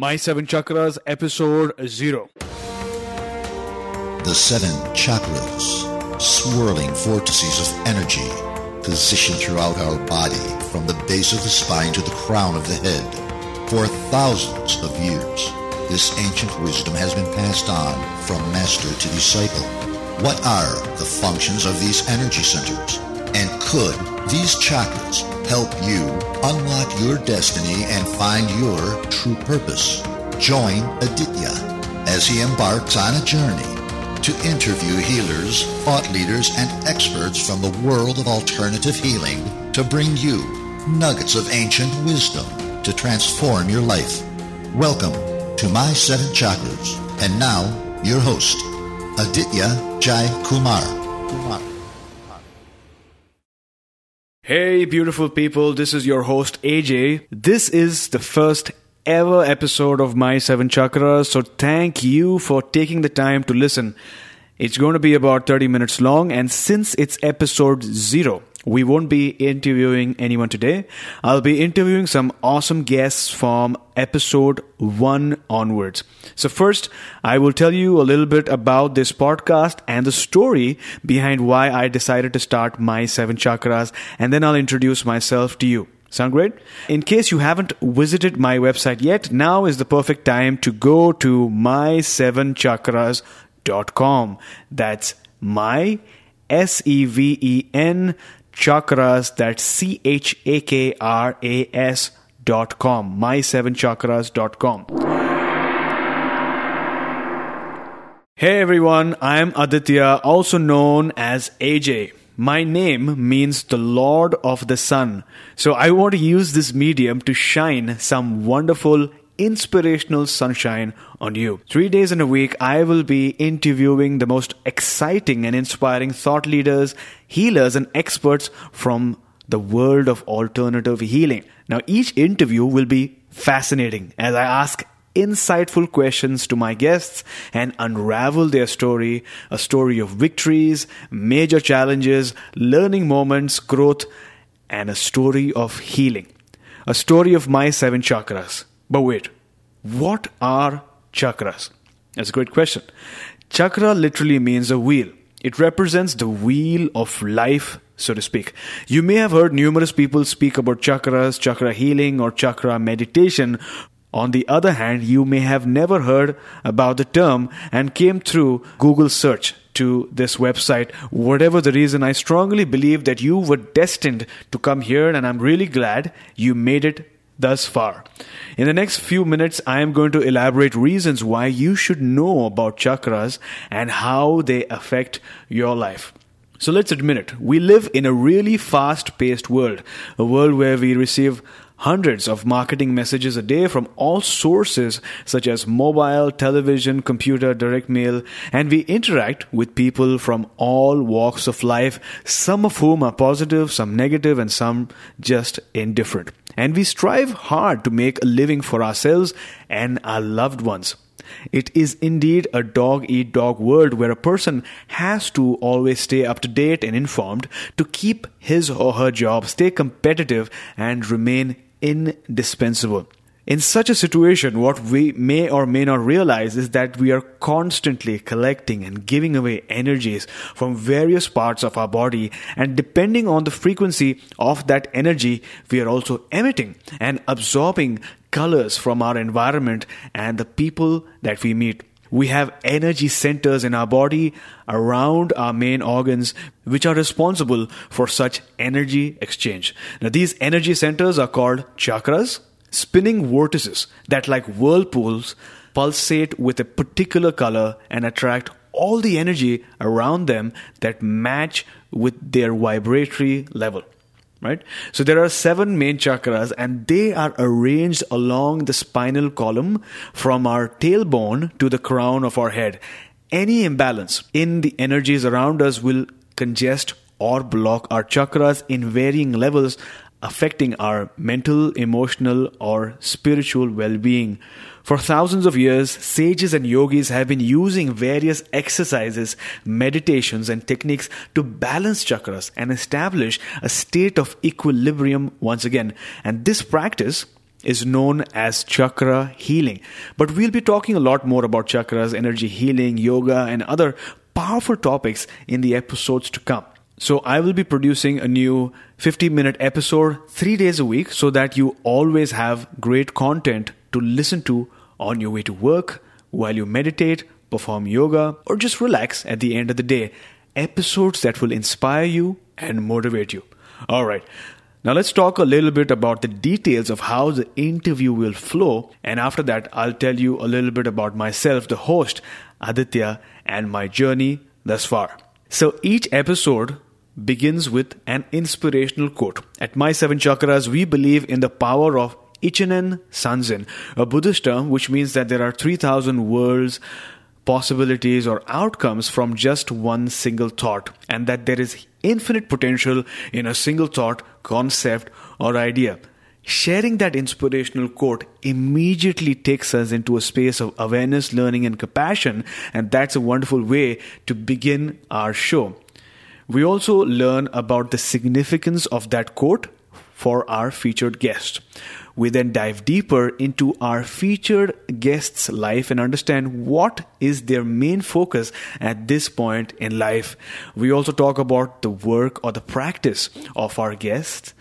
My Seven Chakras, Episode 0. The seven chakras, swirling vortices of energy, positioned throughout our body from the base of the spine to the crown of the head. For thousands of years, this ancient wisdom has been passed on from master to disciple. What are the functions of these energy centers? And could these chakras help you unlock your destiny and find your true purpose? Join Aditya as he embarks on a journey to interview healers, thought leaders, and experts from the world of alternative healing to bring you nuggets of ancient wisdom to transform your life. Welcome to My Seven Chakras. And now, your host, Aditya Jai Kumar. Kumar. Hey, beautiful people, this is your host AJ. This is the first ever episode of My Seven Chakras, so thank you for taking the time to listen. It's going to be about 30 minutes long, and since it's episode zero, we won't be interviewing anyone today. I'll be interviewing some awesome guests from episode one onwards. So, first, I will tell you a little bit about this podcast and the story behind why I decided to start my seven chakras, and then I'll introduce myself to you. Sound great? In case you haven't visited my website yet, now is the perfect time to go to my7chakras.com. That's my S E V E N chakras, that's C H A K R A S dot com, my7chakras.com. Hey everyone, I'm Aditya, also known as AJ. My name means the Lord of the Sun. So I want to use this medium to shine some wonderful, inspirational sunshine on you. Three days in a week, I will be interviewing the most exciting and inspiring thought leaders, healers, and experts from the world of alternative healing. Now, each interview will be fascinating as I ask insightful questions to my guests and unravel their story a story of victories, major challenges, learning moments, growth, and a story of healing. A story of my seven chakras. But wait, what are chakras? That's a great question. Chakra literally means a wheel. It represents the wheel of life, so to speak. You may have heard numerous people speak about chakras, chakra healing, or chakra meditation. On the other hand, you may have never heard about the term and came through Google search to this website. Whatever the reason, I strongly believe that you were destined to come here, and I'm really glad you made it thus far. In the next few minutes, I am going to elaborate reasons why you should know about chakras and how they affect your life. So let's admit it, we live in a really fast paced world, a world where we receive hundreds of marketing messages a day from all sources such as mobile, television, computer, direct mail, and we interact with people from all walks of life, some of whom are positive, some negative, and some just indifferent. And we strive hard to make a living for ourselves and our loved ones. It is indeed a dog eat dog world where a person has to always stay up to date and informed to keep his or her job, stay competitive, and remain indispensable. In such a situation, what we may or may not realize is that we are constantly collecting and giving away energies from various parts of our body, and depending on the frequency of that energy, we are also emitting and absorbing colors from our environment and the people that we meet. We have energy centers in our body around our main organs, which are responsible for such energy exchange. Now, these energy centers are called chakras, spinning vortices that, like whirlpools, pulsate with a particular color and attract all the energy around them that match with their vibratory level right? So there are seven main chakras and they are arranged along the spinal column from our tailbone to the crown of our head. Any imbalance in the energies around us will congest or block our chakras in varying levels affecting our mental, emotional, or spiritual well being. For thousands of years, sages and yogis have been using various exercises, meditations, and techniques to balance chakras and establish a state of equilibrium once again. And this practice is known as chakra healing. But we'll be talking a lot more about chakras, energy healing, yoga, and other powerful topics in the episodes to come. So I will be producing a new 50 minute episode three days a week so that you always have great content to listen to on your way to work, while you meditate, perform yoga, or just relax at the end of the day. Episodes that will inspire you and motivate you. Alright, now let's talk a little bit about the details of how the interview will flow, and after that, I'll tell you a little bit about myself, the host, Aditya, and my journey thus far. So each episode begins with an inspirational quote. At My Seven Chakras, we believe in the power of Ichinen Sanzen, a Buddhist term which means that there are 3,000 worlds, possibilities, or outcomes from just one single thought, and that there is infinite potential in a single thought, concept, or idea. Sharing that inspirational quote immediately takes us into a space of awareness, learning, and compassion, and that's a wonderful way to begin our show. We also learn about the significance of that quote for our featured guest. We then dive deeper into our featured guest's life and understand what is their main focus at this point in life. We also talk about the work or the practice of our guest,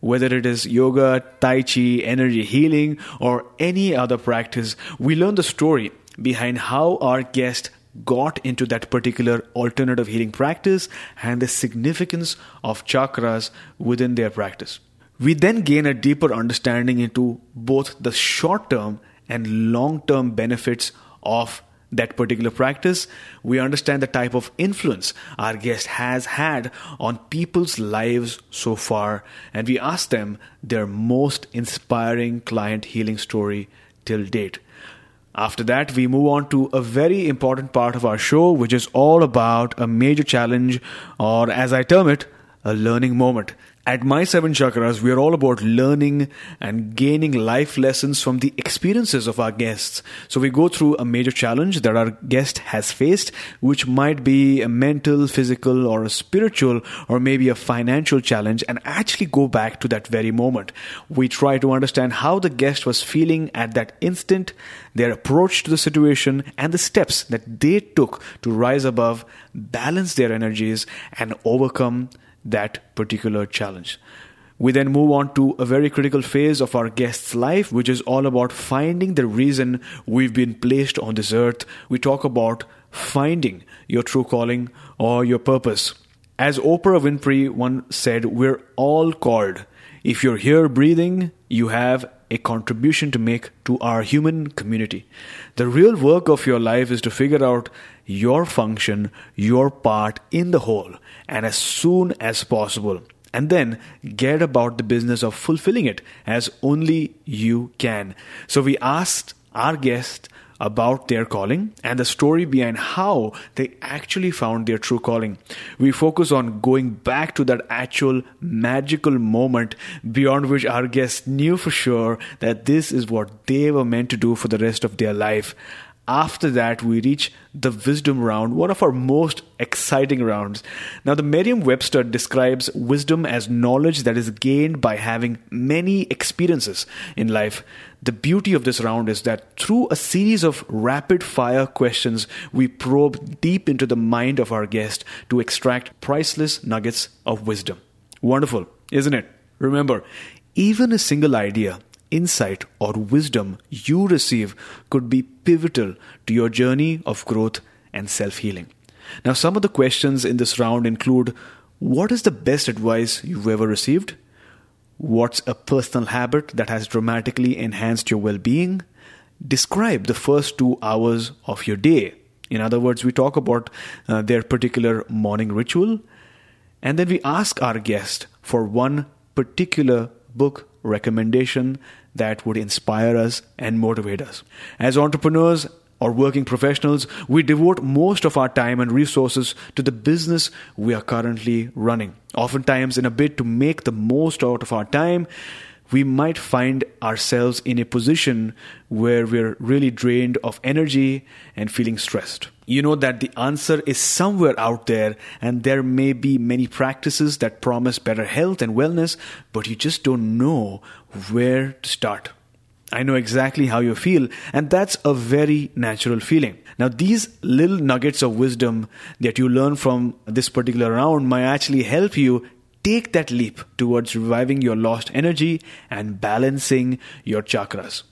whether it is yoga, tai chi, energy healing, or any other practice. We learn the story behind how our guest got into that particular alternative healing practice and the significance of chakras within their practice. We then gain a deeper understanding into both the short term and long term benefits of that particular practice. We understand the type of influence our guest has had on people's lives so far, and we ask them their most inspiring client healing story till date. After that, we move on to a very important part of our show, which is all about a major challenge, or as I term it, a learning moment. At My Seven Chakras, we are all about learning and gaining life lessons from the experiences of our guests. So we go through a major challenge that our guest has faced, which might be a mental, physical, or a spiritual, or maybe a financial challenge, and actually go back to that very moment. We try to understand how the guest was feeling at that instant, their approach to the situation, and the steps that they took to rise above, balance their energies, and overcome that particular challenge. We then move on to a very critical phase of our guest's life, which is all about finding the reason we've been placed on this earth. We talk about finding your true calling or your purpose. As Oprah Winfrey once said, we're all called. If you're here breathing, you have a contribution to make to our human community. The real work of your life is to figure out your function, your part in the whole, and as soon as possible. And then get about the business of fulfilling it as only you can. So we asked our guest about their calling and the story behind how they actually found their true calling. We focus on going back to that actual magical moment beyond which our guests knew for sure that this is what they were meant to do for the rest of their life. After that, we reach the wisdom round, one of our most exciting rounds. Now, the Merriam Webster describes wisdom as knowledge that is gained by having many experiences in life. The beauty of this round is that through a series of rapid fire questions, we probe deep into the mind of our guest to extract priceless nuggets of wisdom. Wonderful, isn't it? Remember, even a single idea insight, or wisdom you receive could be pivotal to your journey of growth and self healing. Now, some of the questions in this round include What is the best advice you've ever received? What's a personal habit that has dramatically enhanced your well being? Describe the first two hours of your day. In other words, we talk about uh, their particular morning ritual. And then we ask our guest for one particular book recommendation that would inspire us and motivate us. As entrepreneurs or working professionals, we devote most of our time and resources to the business we are currently running. Oftentimes, in a bid to make the most out of our time, we might find ourselves in a position where we're really drained of energy and feeling stressed. You know that the answer is somewhere out there, and there may be many practices that promise better health and wellness, but you just don't know where to start. I know exactly how you feel, and that's a very natural feeling. Now, these little nuggets of wisdom that you learn from this particular round might actually help you take that leap towards reviving your lost energy and balancing your chakras.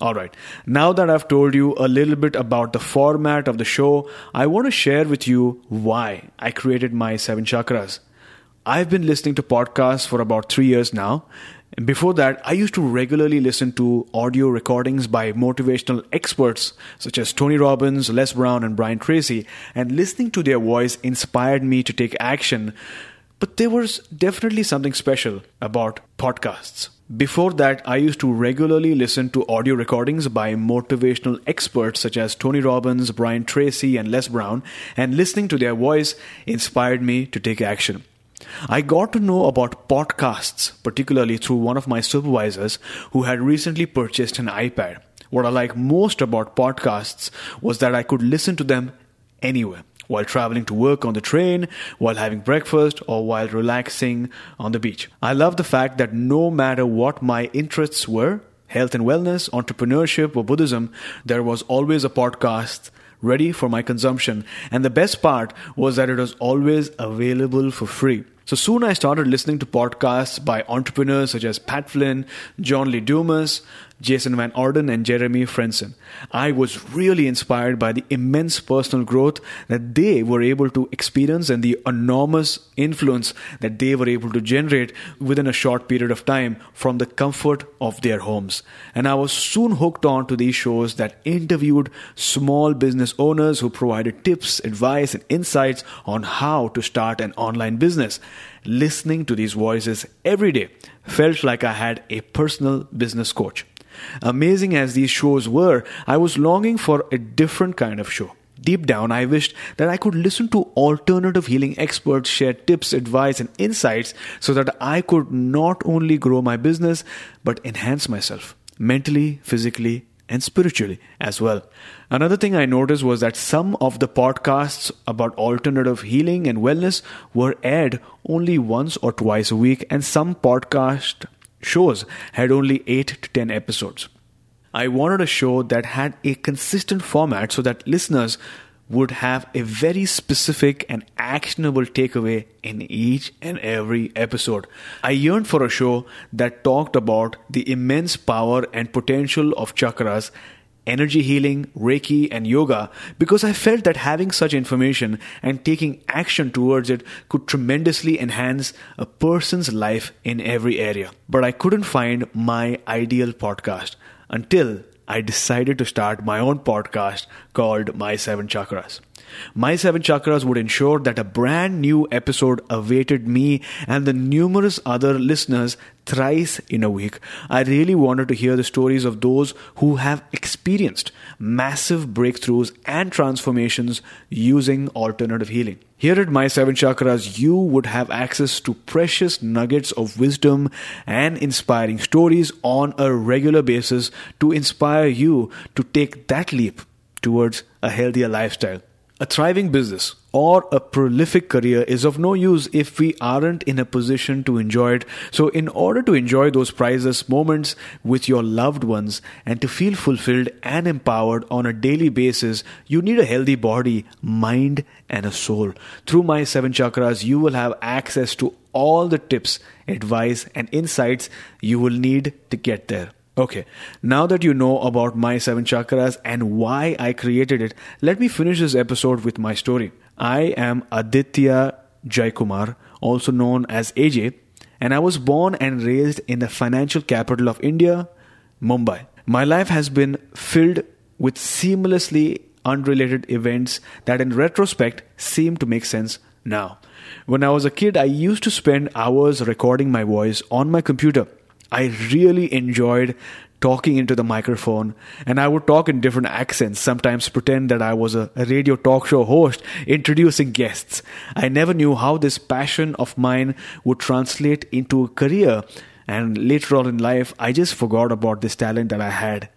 Alright, now that I've told you a little bit about the format of the show, I want to share with you why I created my seven chakras. I've been listening to podcasts for about three years now. Before that, I used to regularly listen to audio recordings by motivational experts such as Tony Robbins, Les Brown, and Brian Tracy, and listening to their voice inspired me to take action but there was definitely something special about podcasts. Before that, I used to regularly listen to audio recordings by motivational experts such as Tony Robbins, Brian Tracy, and Les Brown, and listening to their voice inspired me to take action. I got to know about podcasts, particularly through one of my supervisors who had recently purchased an iPad. What I like most about podcasts was that I could listen to them anywhere while traveling to work on the train, while having breakfast, or while relaxing on the beach. I love the fact that no matter what my interests were health and wellness, entrepreneurship, or Buddhism there was always a podcast ready for my consumption. And the best part was that it was always available for free. So soon I started listening to podcasts by entrepreneurs such as Pat Flynn, John Lee Dumas, Jason Van Orden, and Jeremy Frandsen. I was really inspired by the immense personal growth that they were able to experience and the enormous influence that they were able to generate within a short period of time from the comfort of their homes. And I was soon hooked on to these shows that interviewed small business owners who provided tips, advice, and insights on how to start an online business. Listening to these voices every day felt like I had a personal business coach. Amazing as these shows were, I was longing for a different kind of show. Deep down, I wished that I could listen to alternative healing experts share tips, advice, and insights so that I could not only grow my business but enhance myself mentally, physically, and spiritually as well. Another thing I noticed was that some of the podcasts about alternative healing and wellness were aired only once or twice a week, and some podcast shows had only 8 to 10 episodes. I wanted a show that had a consistent format so that listeners would have a very specific and actionable takeaway in each and every episode. I yearned for a show that talked about the immense power and potential of chakras energy healing, Reiki, and yoga because I felt that having such information and taking action towards it could tremendously enhance a person's life in every area. But I couldn't find my ideal podcast until I decided to start my own podcast called My Seven Chakras. My Seven Chakras would ensure that a brand new episode awaited me and the numerous other listeners thrice in a week. I really wanted to hear the stories of those who have experienced massive breakthroughs and transformations using alternative healing. Here at My Seven Chakras, you would have access to precious nuggets of wisdom and inspiring stories on a regular basis to inspire you to take that leap towards a healthier lifestyle. A thriving business or a prolific career is of no use if we aren't in a position to enjoy it. So, in order to enjoy those priceless moments with your loved ones and to feel fulfilled and empowered on a daily basis, you need a healthy body, mind, and a soul. Through my seven chakras, you will have access to all the tips, advice, and insights you will need to get there. Okay, now that you know about my seven chakras and why I created it, let me finish this episode with my story. I am Aditya Jaykumar, also known as AJ, and I was born and raised in the financial capital of India, Mumbai. My life has been filled with seamlessly unrelated events that, in retrospect, seem to make sense now. When I was a kid, I used to spend hours recording my voice on my computer I really enjoyed talking into the microphone and I would talk in different accents, sometimes pretend that I was a, radio talk show host introducing guests. I never knew how this passion of mine would translate into a career and later on in life I just forgot about this talent that I had.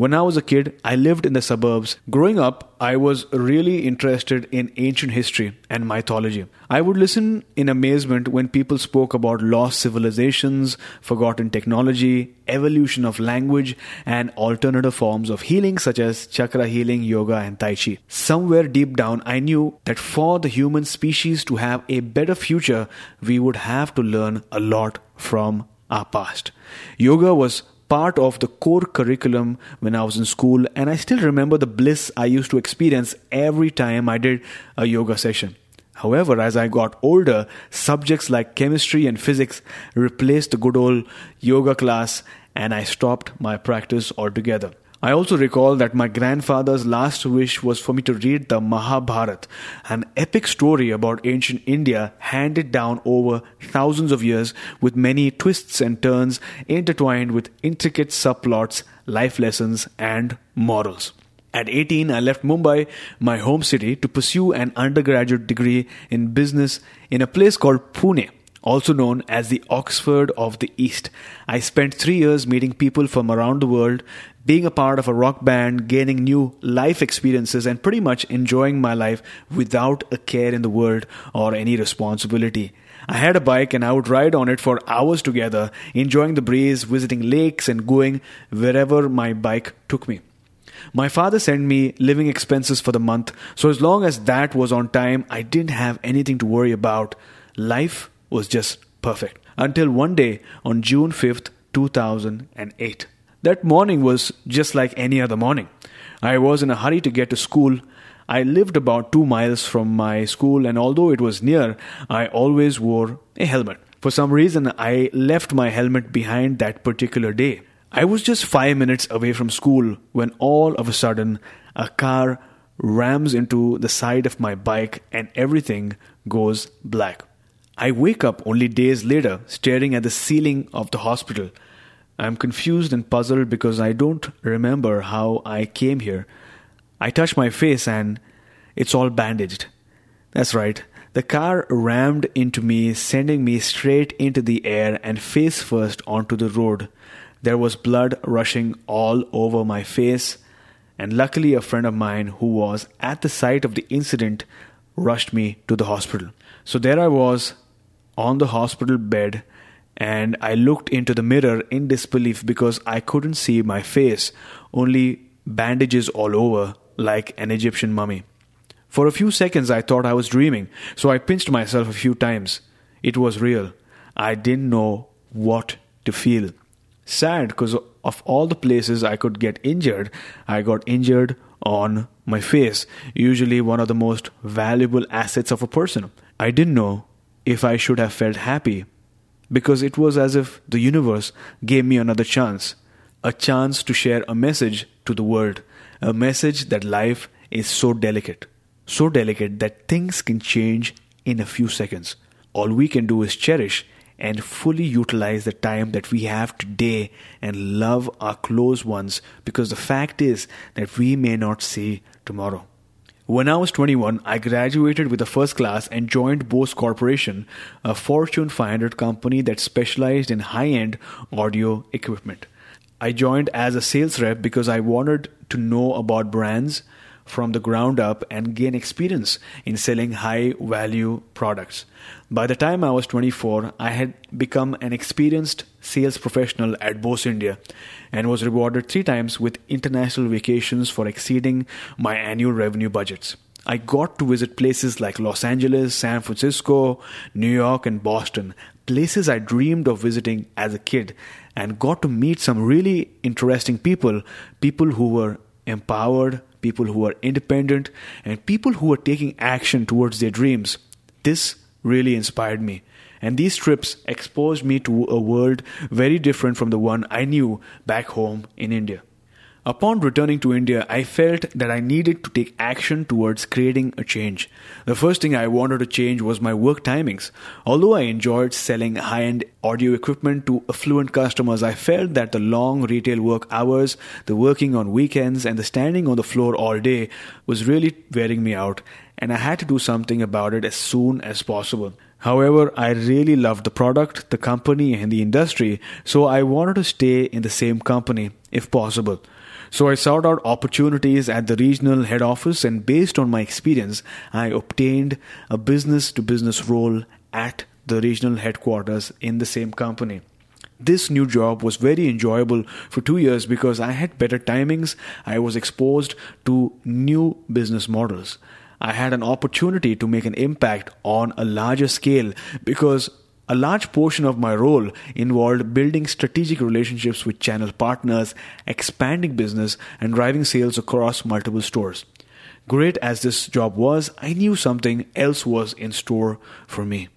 When I was a kid, I lived in the suburbs. Growing up, I was really interested in ancient history and mythology. I would listen in amazement when people spoke about lost civilizations, forgotten technology, evolution of language, and alternative forms of healing such as chakra healing, yoga, and tai chi. Somewhere deep down, I knew that for the human species to have a better future, we would have to learn a lot from our past. Yoga was part of the core curriculum when I was in school, and I still remember the bliss I used to experience every time I did a yoga session. However, as I got older, subjects like chemistry and physics replaced the good old yoga class, and I stopped my practice altogether. I also recall that my grandfather's last wish was for me to read the Mahabharata, an epic story about ancient India handed down over thousands of years with many twists and turns intertwined with intricate subplots, life lessons, and morals. At 18, I left Mumbai, my home city, to pursue an undergraduate degree in business in a place called Pune also known as the Oxford of the East. I spent three years meeting people from around the world, being a part of a rock band, gaining new life experiences, and pretty much enjoying my life without a care in the world or any responsibility. I had a bike and I would ride on it for hours together, enjoying the breeze, visiting lakes, and going wherever my bike took me. My father sent me living expenses for the month, so as long as that was on time, I didn't have anything to worry about. Life was just perfect. Until one day on June 5th, 2008. That morning was just like any other morning. I was in a hurry to get to school. I lived about two miles from my school, and although it was near, I always wore a helmet. For some reason, I left my helmet behind that particular day. I was just five minutes away from school when all of a sudden a car rams into the side of my bike and everything goes black. I wake up only days later staring at the ceiling of the hospital. I'm confused and puzzled because I don't remember how I came here. I touch my face and it's all bandaged. That's right. The car rammed into me, sending me straight into the air and face first onto the road. There was blood rushing all over my face, and luckily, a friend of mine who was at the site of the incident rushed me to the hospital. So there I was, on the hospital bed and I looked into the mirror in disbelief because I couldn't see my face, only bandages all over like an Egyptian mummy. For a few seconds I thought I was dreaming, so I pinched myself a few times. It was real. I didn't know what to feel. Sad because of all the places I could get injured, I got injured on my face, usually one of the most valuable assets of a person. I didn't know if I should have felt happy, because it was as if the universe gave me another chance, a chance to share a message to the world, a message that life is so delicate, so delicate that things can change in a few seconds. All we can do is cherish and fully utilize the time that we have today and love our close ones because the fact is that we may not see tomorrow. When I was 21, I graduated with a first class and joined Bose Corporation, a Fortune 500 company that specialized in high end audio equipment. I joined as a sales rep because I wanted to know about brands from the ground up and gain experience in selling high value products. By the time I was 24, I had become an experienced sales professional at Bose India and was rewarded three times with international vacations for exceeding my annual revenue budgets. I got to visit places like Los Angeles, San Francisco, New York, and Boston, places I dreamed of visiting as a kid, and got to meet some really interesting people, people who were empowered, people who are independent, and people who are taking action towards their dreams. This really inspired me. And these trips exposed me to a world very different from the one I knew back home in India. Upon returning to India, I felt that I needed to take action towards creating a change. The first thing I wanted to change was my work timings. Although I enjoyed selling high end audio equipment to affluent customers, I felt that the long retail work hours, the working on weekends, and the standing on the floor all day was really wearing me out, and I had to do something about it as soon as possible. However, I really loved the product, the company, and the industry, so I wanted to stay in the same company if possible. So I sought out opportunities at the regional head office, and based on my experience, I obtained a business to business role at the regional headquarters in the same company. This new job was very enjoyable for two years because I had better timings, I was exposed to new business models. I had an opportunity to make an impact on a larger scale because a large portion of my role involved building strategic relationships with channel partners, expanding business, and driving sales across multiple stores. Great as this job was, I knew something else was in store for me.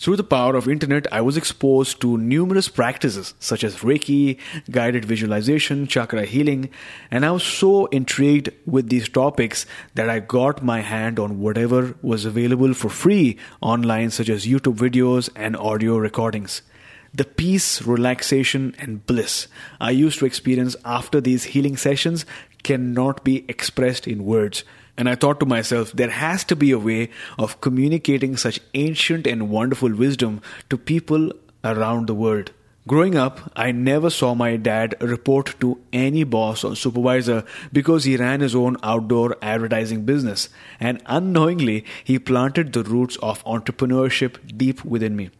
Through the power of internet, I was exposed to numerous practices such as Reiki, guided visualization, chakra healing, and I was so intrigued with these topics that I got my hand on whatever was available for free online such as YouTube videos and audio recordings. The peace, relaxation, and bliss I used to experience after these healing sessions cannot be expressed in words. And I thought to myself, there has to be a way of communicating such ancient and wonderful wisdom to people around the world. Growing up, I never saw my dad report to any boss or supervisor because he ran his own outdoor advertising business, and unknowingly, he planted the roots of entrepreneurship deep within me.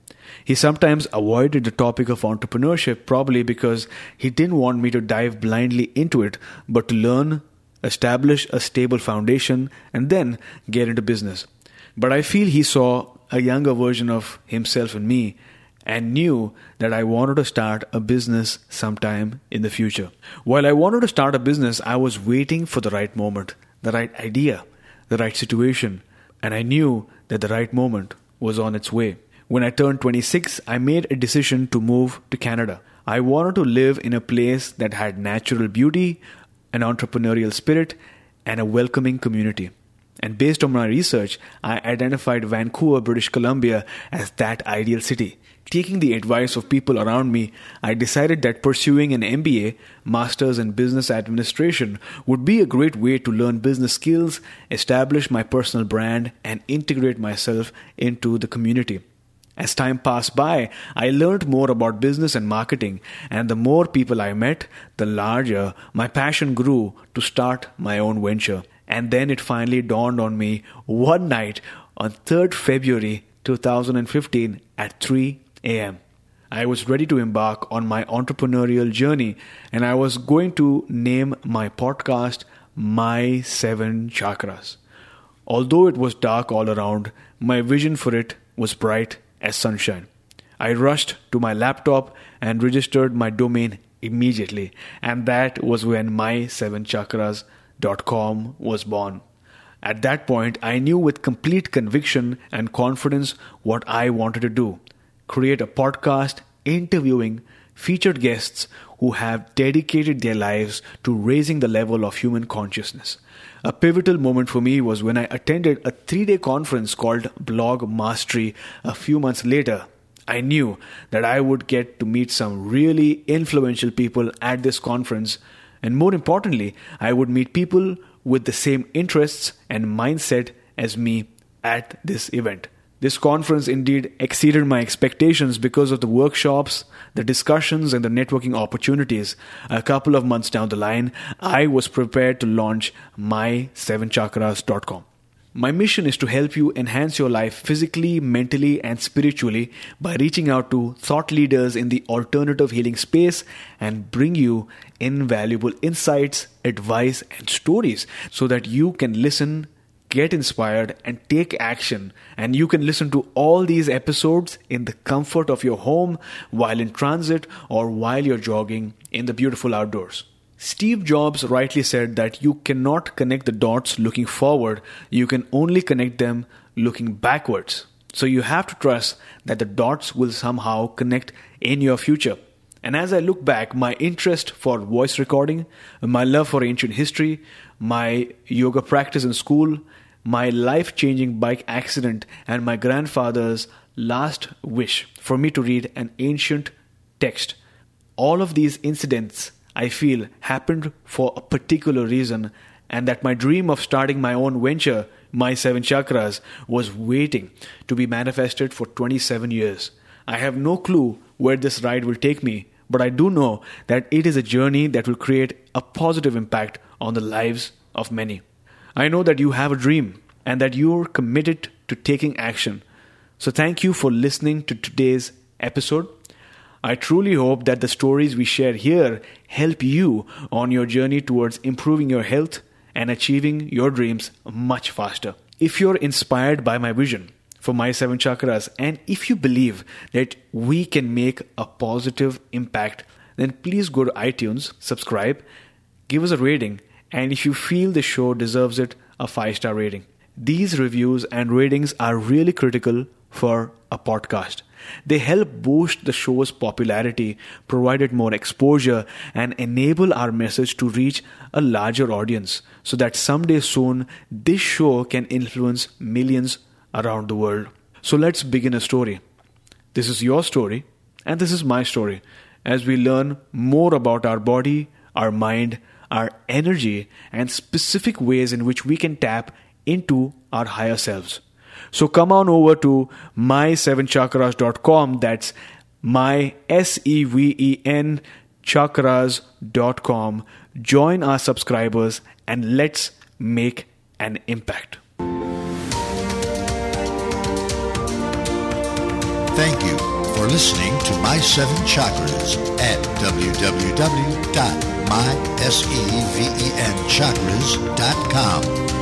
He sometimes avoided the topic of entrepreneurship probably because he didn't want me to dive blindly into it, but to learn establish a stable foundation, and then get into business. But I feel he saw a younger version of himself in me and knew that I wanted to start a business sometime in the future. While I wanted to start a business, I was waiting for the right moment, the right idea, the right situation, and I knew that the right moment was on its way. When I turned 26, I made a decision to move to Canada. I wanted to live in a place that had natural beauty, an entrepreneurial spirit, and a welcoming community. And based on my research, I identified Vancouver, British Columbia as that ideal city. Taking the advice of people around me, I decided that pursuing an MBA, Masters in Business Administration, would be a great way to learn business skills, establish my personal brand, and integrate myself into the community. As time passed by, I learned more about business and marketing, and the more people I met, the larger my passion grew to start my own venture. And then it finally dawned on me one night on 3rd February 2015 at 3 a.m. I was ready to embark on my entrepreneurial journey, and I was going to name my podcast My Seven Chakras. Although it was dark all around, my vision for it was bright as sunshine. I rushed to my laptop and registered my domain immediately, and that was when my7chakras.com was born. At that point, I knew with complete conviction and confidence what I wanted to do create a podcast interviewing featured guests who have dedicated their lives to raising the level of human consciousness. A pivotal moment for me was when I attended a three day conference called Blog Mastery a few months later. I knew that I would get to meet some really influential people at this conference, and more importantly, I would meet people with the same interests and mindset as me at this event. This conference indeed exceeded my expectations because of the workshops, the discussions, and the networking opportunities. A couple of months down the line, I was prepared to launch my7chakras.com. My mission is to help you enhance your life physically, mentally, and spiritually by reaching out to thought leaders in the alternative healing space and bring you invaluable insights, advice, and stories so that you can listen get inspired, and take action. And you can listen to all these episodes in the comfort of your home, while in transit, or while you're jogging in the beautiful outdoors. Steve Jobs rightly said that you cannot connect the dots looking forward, you can only connect them looking backwards. So you have to trust that the dots will somehow connect in your future. And as I look back, my interest for voice recording, my love for ancient history, my yoga practice in school, my life changing bike accident, and my grandfather's last wish for me to read an ancient text. All of these incidents, I feel, happened for a particular reason, and that my dream of starting my own venture, My Seven Chakras, was waiting to be manifested for 27 years. I have no clue where this ride will take me, but I do know that it is a journey that will create a positive impact on the lives of many. I know that you have a dream and that you're committed to taking action. So thank you for listening to today's episode. I truly hope that the stories we share here help you on your journey towards improving your health and achieving your dreams much faster. If you're inspired by my vision for my seven chakras, and if you believe that we can make a positive impact, then please go to iTunes, subscribe, give us a rating, and if you feel the show deserves it, a five star rating. These reviews and ratings are really critical for a podcast. They help boost the show's popularity, provide it more exposure, and enable our message to reach a larger audience so that someday soon this show can influence millions around the world. So let's begin a story. This is your story, and this is my story as we learn more about our body, our mind, our energy, and specific ways in which we can tap into our higher selves. So come on over to my7chakras.com. That's my S E V E N chakras.com. Join our subscribers and let's make an impact. Thank you for listening to My Seven Chakras at www.mysevenchakras.com. M-I-S-E-V-E-N, chakras.com.